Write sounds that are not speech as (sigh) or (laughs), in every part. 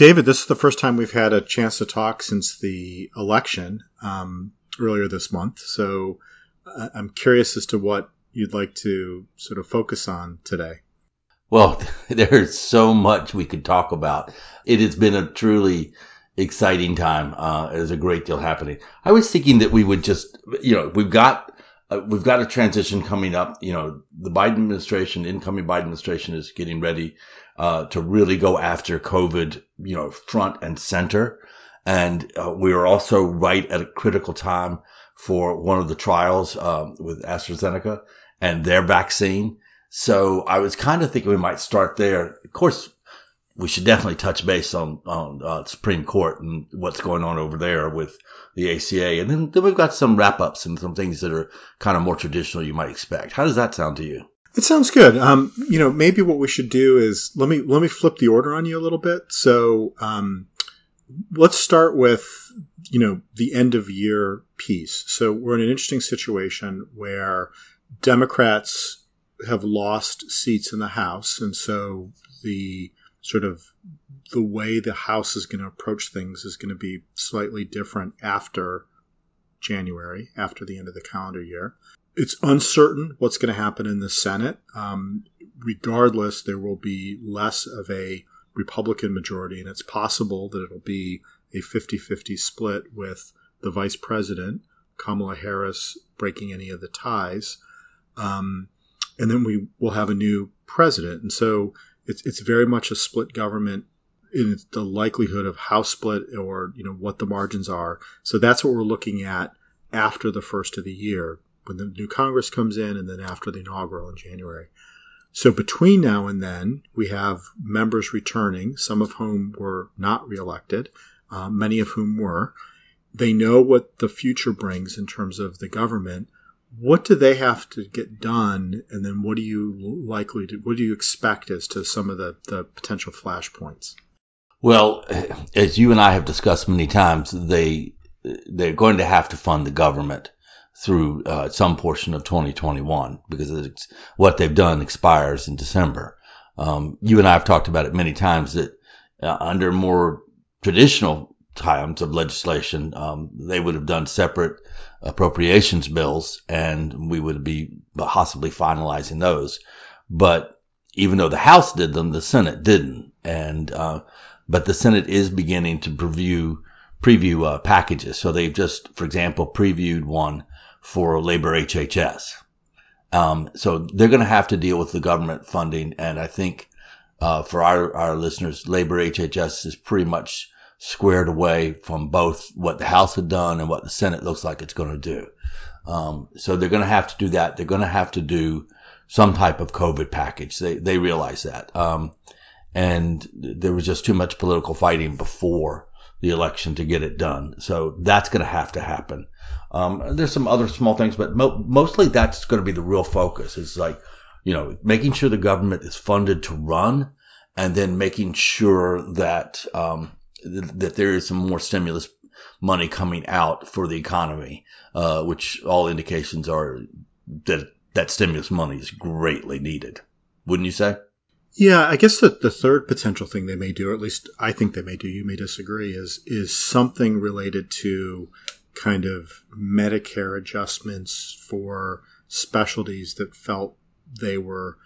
David, this is the first time we've had a chance to talk since the election um, earlier this month. So uh, I'm curious as to what you'd like to sort of focus on today. Well, (laughs) there's so much we could talk about. It has been a truly exciting time. Uh, there's a great deal happening. I was thinking that we would just, you know, we've got uh, we've got a transition coming up. You know, the Biden administration, incoming Biden administration, is getting ready uh, to really go after COVID, you know, front and center. And uh, we are also right at a critical time for one of the trials um, with AstraZeneca and their vaccine. So I was kind of thinking we might start there. Of course, we should definitely touch base on on uh, Supreme Court and what's going on over there with the ACA, and then, then we've got some wrap ups and some things that are kind of more traditional you might expect. How does that sound to you? It sounds good. Um, you know, maybe what we should do is let me let me flip the order on you a little bit. So um, let's start with you know the end of year piece. So we're in an interesting situation where Democrats have lost seats in the House, and so the sort of the way the House is going to approach things is going to be slightly different after January, after the end of the calendar year. It's uncertain what's going to happen in the Senate. Um, regardless, there will be less of a Republican majority, and it's possible that it'll be a 50 50 split with the vice president, Kamala Harris, breaking any of the ties. Um, and then we will have a new president. And so it's, it's very much a split government in the likelihood of how split or you know what the margins are. So that's what we're looking at after the first of the year when the new Congress comes in, and then after the inaugural in January. So between now and then, we have members returning, some of whom were not reelected, uh, many of whom were. They know what the future brings in terms of the government. What do they have to get done, and then what do you likely to, what do you expect as to some of the, the potential flashpoints? Well, as you and I have discussed many times, they they're going to have to fund the government through uh, some portion of 2021 because what they've done expires in December. Um, you and I have talked about it many times that uh, under more traditional times of legislation, um, they would have done separate appropriations bills and we would be possibly finalizing those. But even though the House did them, the Senate didn't. And, uh, but the Senate is beginning to preview preview uh, packages. So they've just, for example, previewed one for labor HHS. Um, so they're going to have to deal with the government funding, and I think uh, for our our listeners, labor HHS is pretty much squared away from both what the House had done and what the Senate looks like it's going to do. Um, so they're going to have to do that. They're going to have to do some type of COVID package. They they realize that. Um, and there was just too much political fighting before the election to get it done. So that's going to have to happen. Um, there's some other small things, but mo- mostly that's going to be the real focus. Is like, you know, making sure the government is funded to run, and then making sure that um, th- that there is some more stimulus money coming out for the economy, uh, which all indications are that that stimulus money is greatly needed. Wouldn't you say? Yeah, I guess the, the third potential thing they may do, or at least I think they may do, you may disagree, is is something related to kind of Medicare adjustments for specialties that felt they were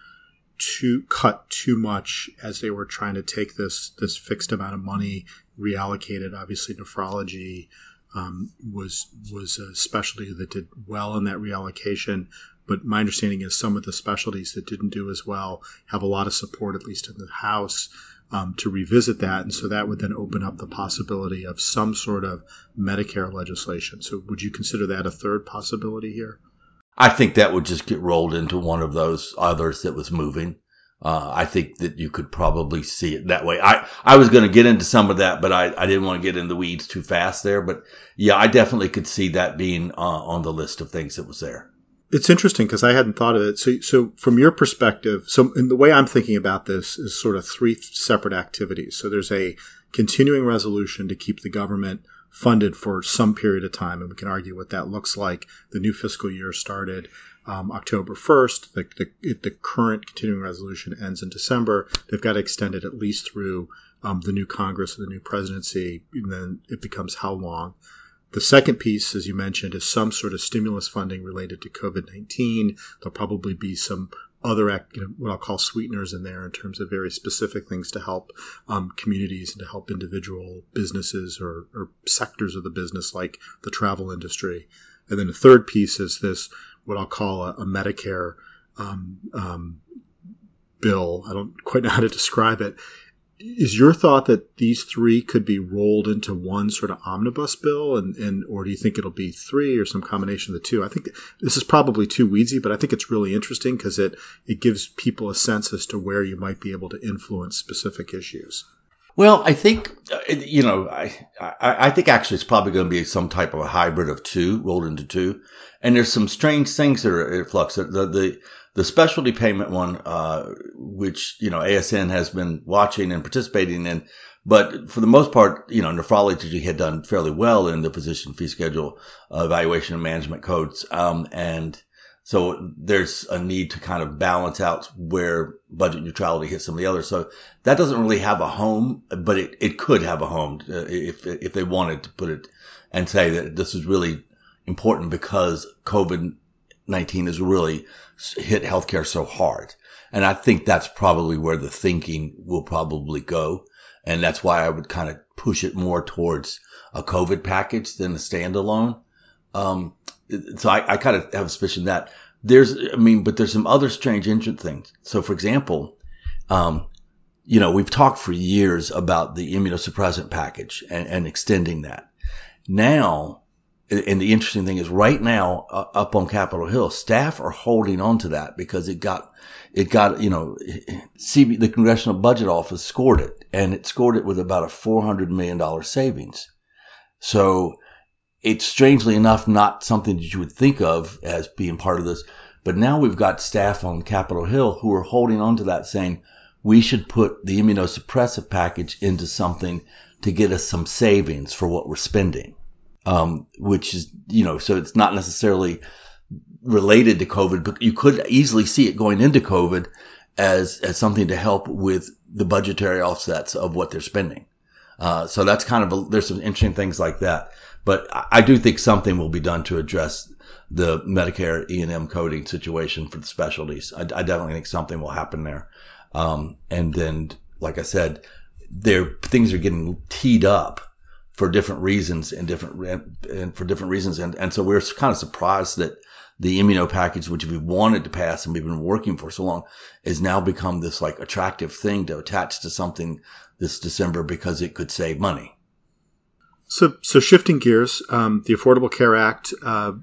too cut too much as they were trying to take this this fixed amount of money reallocated. Obviously, nephrology um, was was a specialty that did well in that reallocation, but my understanding is some of the specialties that didn't do as well have a lot of support, at least in the House, um, to revisit that. And so that would then open up the possibility of some sort of Medicare legislation. So would you consider that a third possibility here? I think that would just get rolled into one of those others that was moving. Uh, I think that you could probably see it that way. I, I was going to get into some of that, but I, I didn't want to get in the weeds too fast there. But yeah, I definitely could see that being uh, on the list of things that was there. It's interesting because I hadn't thought of it. So, so from your perspective, so in the way I'm thinking about this is sort of three separate activities. So there's a continuing resolution to keep the government funded for some period of time, and we can argue what that looks like. The new fiscal year started um, October 1st. The, the, the, current continuing resolution ends in December. They've got to extend it at least through um, the new Congress and the new presidency, and then it becomes how long. The second piece, as you mentioned, is some sort of stimulus funding related to COVID 19. There'll probably be some other, you know, what I'll call sweeteners in there in terms of very specific things to help um, communities and to help individual businesses or, or sectors of the business, like the travel industry. And then the third piece is this, what I'll call a, a Medicare um, um, bill. I don't quite know how to describe it. Is your thought that these three could be rolled into one sort of omnibus bill, and, and or do you think it'll be three or some combination of the two? I think this is probably too weedsy, but I think it's really interesting because it it gives people a sense as to where you might be able to influence specific issues. Well, I think uh, you know, I, I, I think actually it's probably going to be some type of a hybrid of two rolled into two, and there's some strange things that are in flux. The the the specialty payment one, uh, which, you know, ASN has been watching and participating in, but for the most part, you know, nephrology had done fairly well in the physician fee schedule evaluation and management codes. Um, and so there's a need to kind of balance out where budget neutrality hits some of the others. So that doesn't really have a home, but it, it could have a home uh, if, if they wanted to put it and say that this is really important because COVID 19 has really hit healthcare so hard. And I think that's probably where the thinking will probably go. And that's why I would kind of push it more towards a COVID package than a standalone. Um, so I, I kind of have a suspicion that there's, I mean, but there's some other strange entrant things. So for example, um, you know, we've talked for years about the immunosuppressant package and, and extending that. Now and the interesting thing is right now uh, up on Capitol Hill, staff are holding on to that because it got, it got, you know, CB, the Congressional Budget Office scored it and it scored it with about a $400 million savings. So it's strangely enough not something that you would think of as being part of this. But now we've got staff on Capitol Hill who are holding on to that saying we should put the immunosuppressive package into something to get us some savings for what we're spending um, which is, you know, so it's not necessarily related to COVID, but you could easily see it going into COVID as, as something to help with the budgetary offsets of what they're spending. Uh, so that's kind of, a, there's some interesting things like that. But I do think something will be done to address the Medicare E&M coding situation for the specialties. I, I definitely think something will happen there. Um, and then, like I said, there, things are getting teed up for different reasons and different and for different reasons. And, and so we're kind of surprised that the immuno package, which we wanted to pass and we've been working for so long, has now become this like attractive thing to attach to something this December because it could save money. So, so shifting gears, um, the Affordable Care Act. Uh,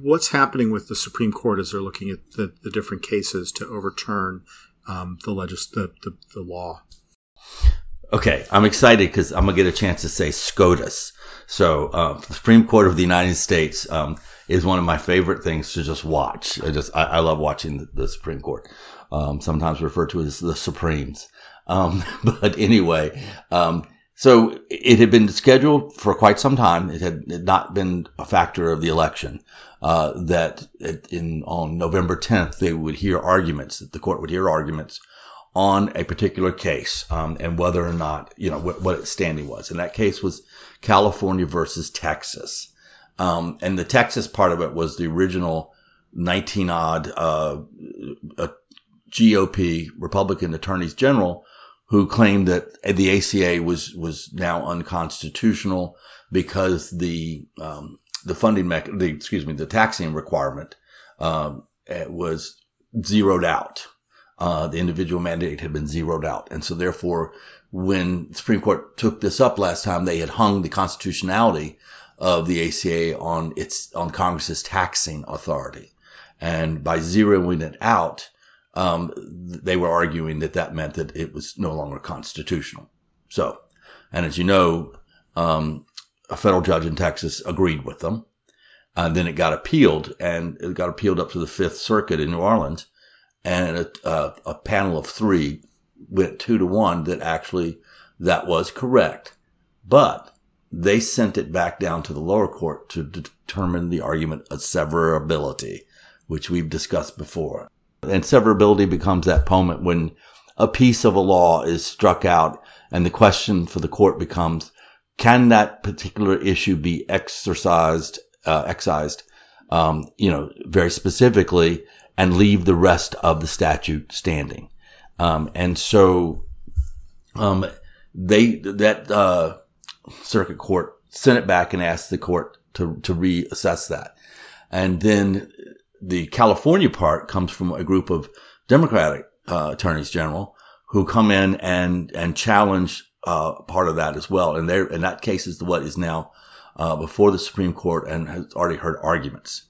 what's happening with the Supreme Court as they're looking at the, the different cases to overturn um, the, legis- the, the, the law? Okay, I'm excited because I'm gonna get a chance to say SCOTUS. So, uh, the Supreme Court of the United States um, is one of my favorite things to just watch. I just I, I love watching the, the Supreme Court. Um, sometimes referred to as the Supremes. Um, (laughs) but anyway, um, so it had been scheduled for quite some time. It had, not been a factor of the election. Uh, that in on November 10th they would hear arguments. That the court would hear arguments on a particular case um, and whether or not you know what, its standing was. And that case was California versus Texas. Um, and the Texas part of it was the original 19 odd uh, GOP Republican attorneys general who claimed that the ACA was was now unconstitutional because the um, the funding mech- the excuse me the taxing requirement um, was zeroed out uh, the individual mandate had been zeroed out. And so therefore, when the Supreme Court took this up last time, they had hung the constitutionality of the ACA on its, on Congress's taxing authority. And by zeroing it out, um, they were arguing that that meant that it was no longer constitutional. So, and as you know, um, a federal judge in Texas agreed with them. And then it got appealed and it got appealed up to the Fifth Circuit in New Orleans and a, a, a panel of three went two to one that actually that was correct. But they sent it back down to the lower court to determine the argument of severability, which we've discussed before. And severability becomes that moment when a piece of a law is struck out And the question for the court becomes, can that particular issue be exercised, uh, excised, um, you know, very specifically and leave the rest of the statute standing? Um, and so, um, they, that, uh, circuit court sent it back and asked the court to, to reassess that. And then the California part comes from a group of Democratic uh, attorneys general who come in and and challenge uh, part of that as well. And there, in that case, is what is now uh, before the Supreme Court and has already heard arguments.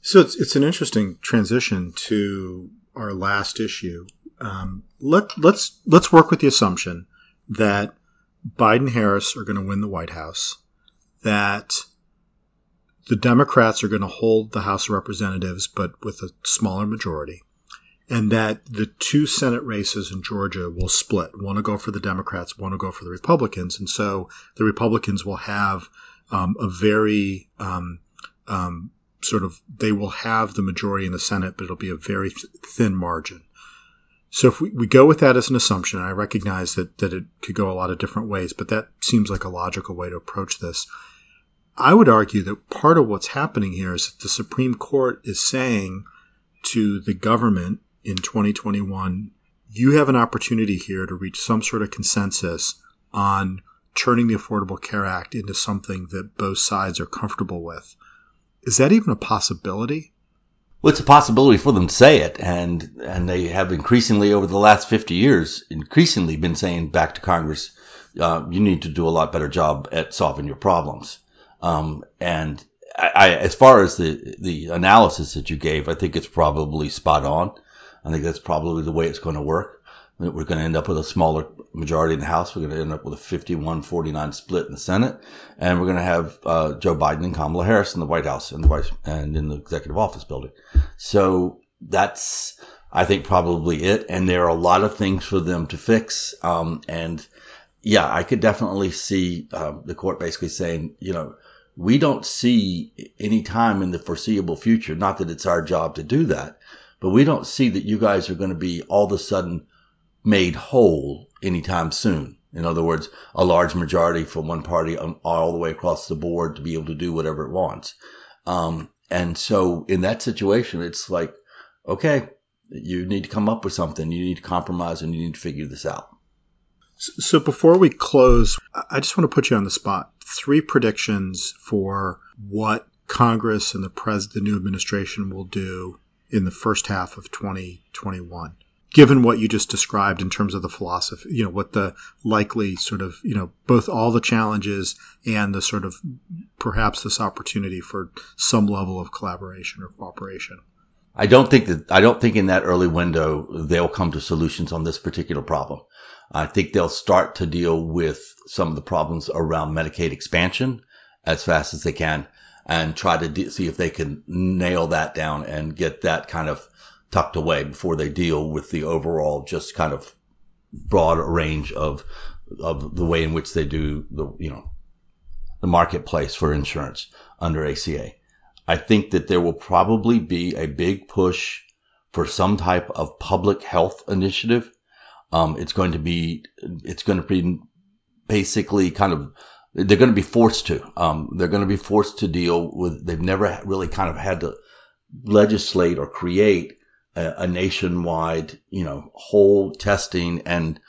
So it's it's an interesting transition to our last issue. Um, let let's let's work with the assumption that Biden Harris are going to win the White House. That the Democrats are going to hold the House of Representatives, but with a smaller majority and that the two Senate races in Georgia will split. One will go for the Democrats, one will go for the Republicans. And so the Republicans will have um, a very um, um, sort of, they will have the majority in the Senate, but it'll be a very th- thin margin. So if we, we go with that as an assumption, I recognize that, that it could go a lot of different ways, but that seems like a logical way to approach this. I would argue that part of what's happening here is that the Supreme Court is saying to the government in 2021, you have an opportunity here to reach some sort of consensus on turning the Affordable Care Act into something that both sides are comfortable with. Is that even a possibility? Well, it's a possibility for them to say it, and and they have increasingly over the last 50 years, increasingly been saying back to Congress, uh, you need to do a lot better job at solving your problems. Um, and I, I, as far as the the analysis that you gave, I think it's probably spot on. I think that's probably the way it's going to work. We're going to end up with a smaller majority in the House. We're going to end up with a 51-49 split in the Senate, and we're going to have uh, Joe Biden and Kamala Harris in the White House and the Vice and in the Executive Office building. So that's, I think, probably it. And there are a lot of things for them to fix. Um, and yeah, I could definitely see uh, the court basically saying, you know, we don't see any time in the foreseeable future. Not that it's our job to do that, but we don't see that you guys are going to be all of a sudden made whole anytime soon. In other words, a large majority from one party all the way across the board to be able to do whatever it wants. Um, and so in that situation, it's like, okay, you need to come up with something. You need to compromise and you need to figure this out. So before we close, I just want to put you on the spot. Three predictions for what Congress and the pres- the new administration will do in the first half of 2021 given what you just described in terms of the philosophy, you know, what the likely sort of, you know, both all the challenges and the sort of perhaps this opportunity for some level of collaboration or cooperation. I don't think that, I don't think in that early window they'll come to solutions on this particular problem. I think they'll start to deal with some of the problems around Medicaid expansion as fast as they can and try to de- see if they can nail that down and get that kind of tucked away before they deal with the overall just kind of broad range of of the way in which they do the you know the marketplace for insurance under ACA. I think that there will probably be a big push for some type of public health initiative. Um, it's going to be it's going to be basically kind of they're going to be forced to. Um, they're going to be forced to deal with. They've never really kind of had to legislate or create a, a nationwide, you know, whole testing and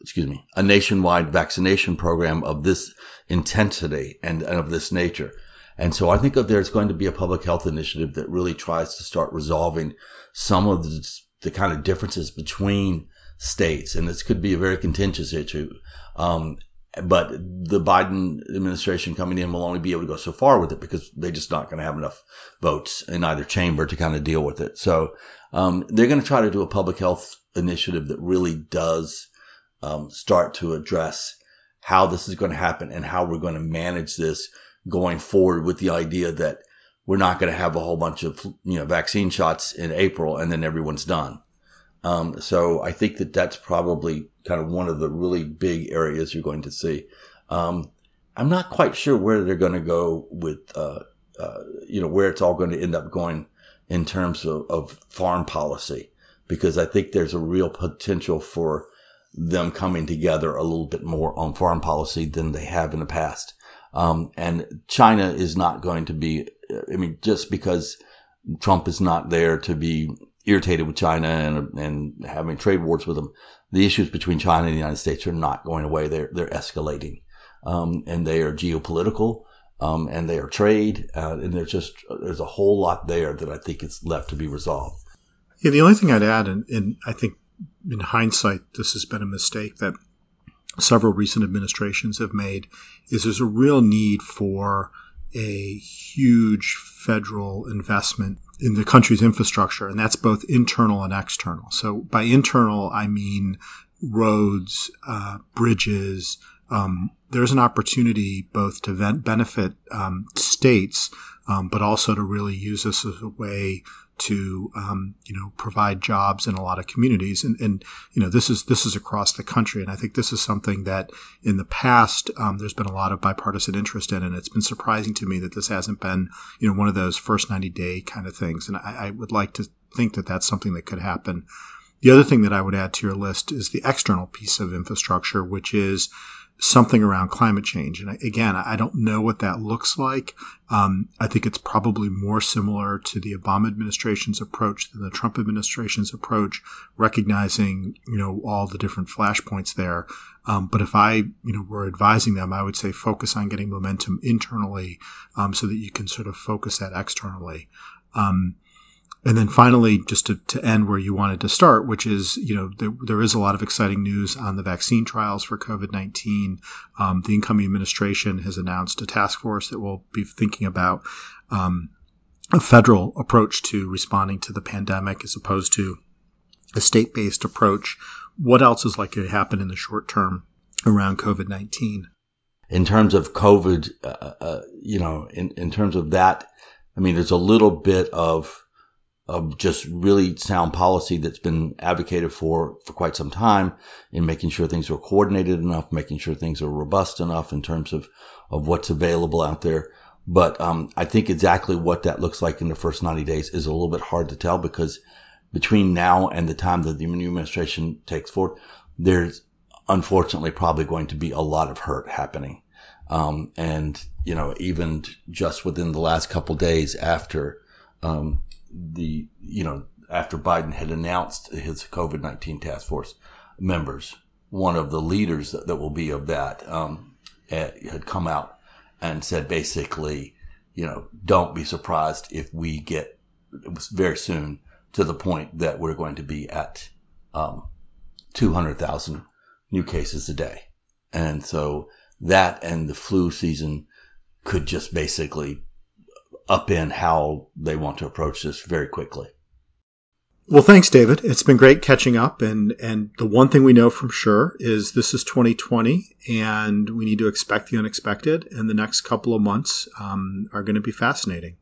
excuse me, a nationwide vaccination program of this intensity and, and of this nature. And so I think there's going to be a public health initiative that really tries to start resolving some of the, the kind of differences between states. And this could be a very contentious issue. Um, but the Biden administration coming in will only be able to go so far with it because they're just not going to have enough votes in either chamber to kind of deal with it. So um, they're going to try to do a public health initiative that really does um, start to address how this is going to happen and how we're going to manage this going forward with the idea that we're not going to have a whole bunch of you know vaccine shots in April and then everyone's done. Um, so I think that that's probably kind of one of the really big areas you're going to see. Um, I'm not quite sure where they're going to go with, uh, uh, you know, where it's all going to end up going in terms of, of foreign policy, because I think there's a real potential for them coming together a little bit more on foreign policy than they have in the past. Um, and China is not going to be, I mean, just because Trump is not there to be irritated with China and, and having trade wars with them, the issues between China and the United States are not going away. They're, they're escalating. Um, and they are geopolitical. Um, and they are trade, uh, and there's just there's a whole lot there that I think is left to be resolved. Yeah, the only thing I'd add, and, and I think in hindsight, this has been a mistake that several recent administrations have made, is there's a real need for a huge federal investment in the country's infrastructure, and that's both internal and external. So by internal, I mean roads, uh, bridges. Um, there's an opportunity both to benefit um, states, um, but also to really use this as a way to um, you know provide jobs in a lot of communities. And, and you know this is this is across the country. And I think this is something that in the past um, there's been a lot of bipartisan interest in. And it's been surprising to me that this hasn't been you know one of those first 90 day kind of things. And I, I would like to think that that's something that could happen. The other thing that I would add to your list is the external piece of infrastructure, which is something around climate change. And again, I don't know what that looks like. Um, I think it's probably more similar to the Obama administration's approach than the Trump administration's approach, recognizing you know all the different flashpoints there. Um, but if I you know were advising them, I would say focus on getting momentum internally, um, so that you can sort of focus that externally. Um, and then finally, just to, to end where you wanted to start, which is, you know, there, there is a lot of exciting news on the vaccine trials for COVID 19. Um, the incoming administration has announced a task force that will be thinking about um, a federal approach to responding to the pandemic as opposed to a state based approach. What else is likely to happen in the short term around COVID 19? In terms of COVID, uh, uh, you know, in, in terms of that, I mean, there's a little bit of of just really sound policy that's been advocated for for quite some time in making sure things are coordinated enough, making sure things are robust enough in terms of of what's available out there. But um, I think exactly what that looks like in the first 90 days is a little bit hard to tell because between now and the time that the new administration takes forward, there's unfortunately probably going to be a lot of hurt happening. Um, and, you know, even just within the last couple days after um, the, you know, after Biden had announced his COVID 19 task force members, one of the leaders that, that will be of that um, had come out and said basically, you know, don't be surprised if we get very soon to the point that we're going to be at um, 200,000 new cases a day. And so that and the flu season could just basically up in how they want to approach this very quickly. Well, thanks, David. It's been great catching up. And, and the one thing we know from sure is this is 2020 and we need to expect the unexpected. And the next couple of months um, are going to be fascinating.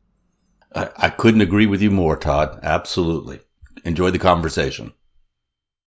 I, I couldn't agree with you more, Tod. Absolutely. Enjoy the conversation.